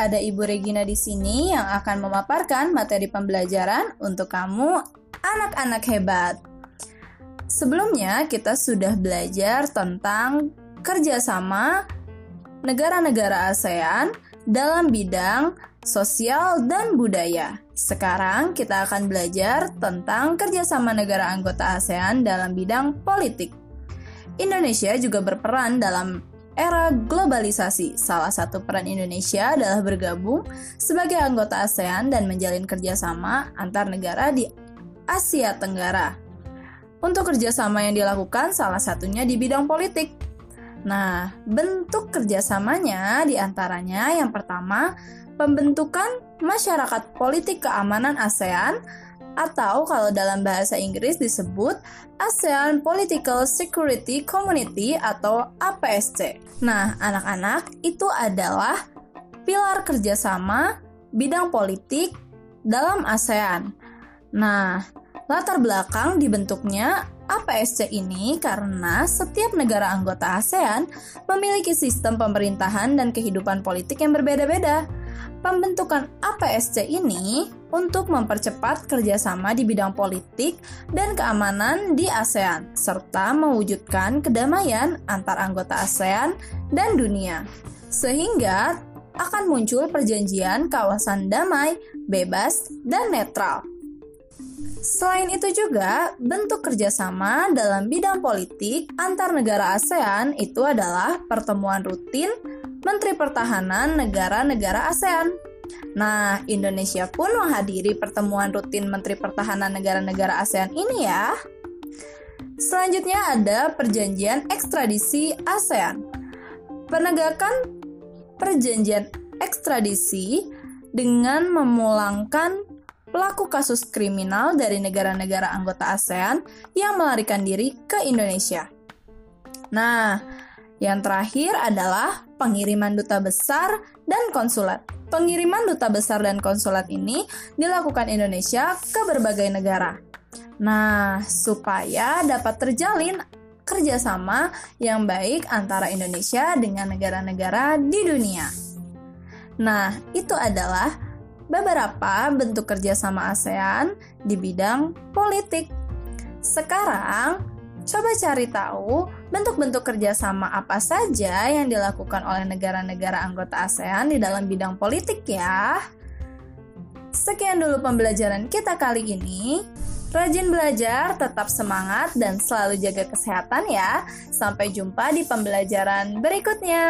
ada Ibu Regina di sini yang akan memaparkan materi pembelajaran untuk kamu anak-anak hebat. Sebelumnya kita sudah belajar tentang kerjasama negara-negara ASEAN dalam bidang sosial dan budaya. Sekarang kita akan belajar tentang kerjasama negara anggota ASEAN dalam bidang politik. Indonesia juga berperan dalam era globalisasi. Salah satu peran Indonesia adalah bergabung sebagai anggota ASEAN dan menjalin kerjasama antar negara di Asia Tenggara. Untuk kerjasama yang dilakukan salah satunya di bidang politik. Nah, bentuk kerjasamanya di antaranya yang pertama pembentukan masyarakat politik keamanan ASEAN atau kalau dalam bahasa Inggris disebut ASEAN Political Security Community atau APSC. Nah, anak-anak itu adalah pilar kerjasama bidang politik dalam ASEAN. Nah, latar belakang dibentuknya APSC ini karena setiap negara anggota ASEAN memiliki sistem pemerintahan dan kehidupan politik yang berbeda-beda. Pembentukan APSC ini untuk mempercepat kerjasama di bidang politik dan keamanan di ASEAN, serta mewujudkan kedamaian antar anggota ASEAN dan dunia. Sehingga akan muncul perjanjian kawasan damai, bebas, dan netral. Selain itu juga, bentuk kerjasama dalam bidang politik antar negara ASEAN itu adalah pertemuan rutin Menteri Pertahanan negara-negara ASEAN. Nah, Indonesia pun menghadiri pertemuan rutin Menteri Pertahanan negara-negara ASEAN ini ya. Selanjutnya ada perjanjian ekstradisi ASEAN. Penegakan perjanjian ekstradisi dengan memulangkan pelaku kasus kriminal dari negara-negara anggota ASEAN yang melarikan diri ke Indonesia. Nah, yang terakhir adalah pengiriman duta besar dan konsulat. Pengiriman duta besar dan konsulat ini dilakukan Indonesia ke berbagai negara. Nah, supaya dapat terjalin kerjasama yang baik antara Indonesia dengan negara-negara di dunia. Nah, itu adalah beberapa bentuk kerjasama ASEAN di bidang politik. Sekarang, coba cari tahu bentuk-bentuk kerjasama apa saja yang dilakukan oleh negara-negara anggota ASEAN di dalam bidang politik ya. Sekian dulu pembelajaran kita kali ini. Rajin belajar, tetap semangat, dan selalu jaga kesehatan ya. Sampai jumpa di pembelajaran berikutnya.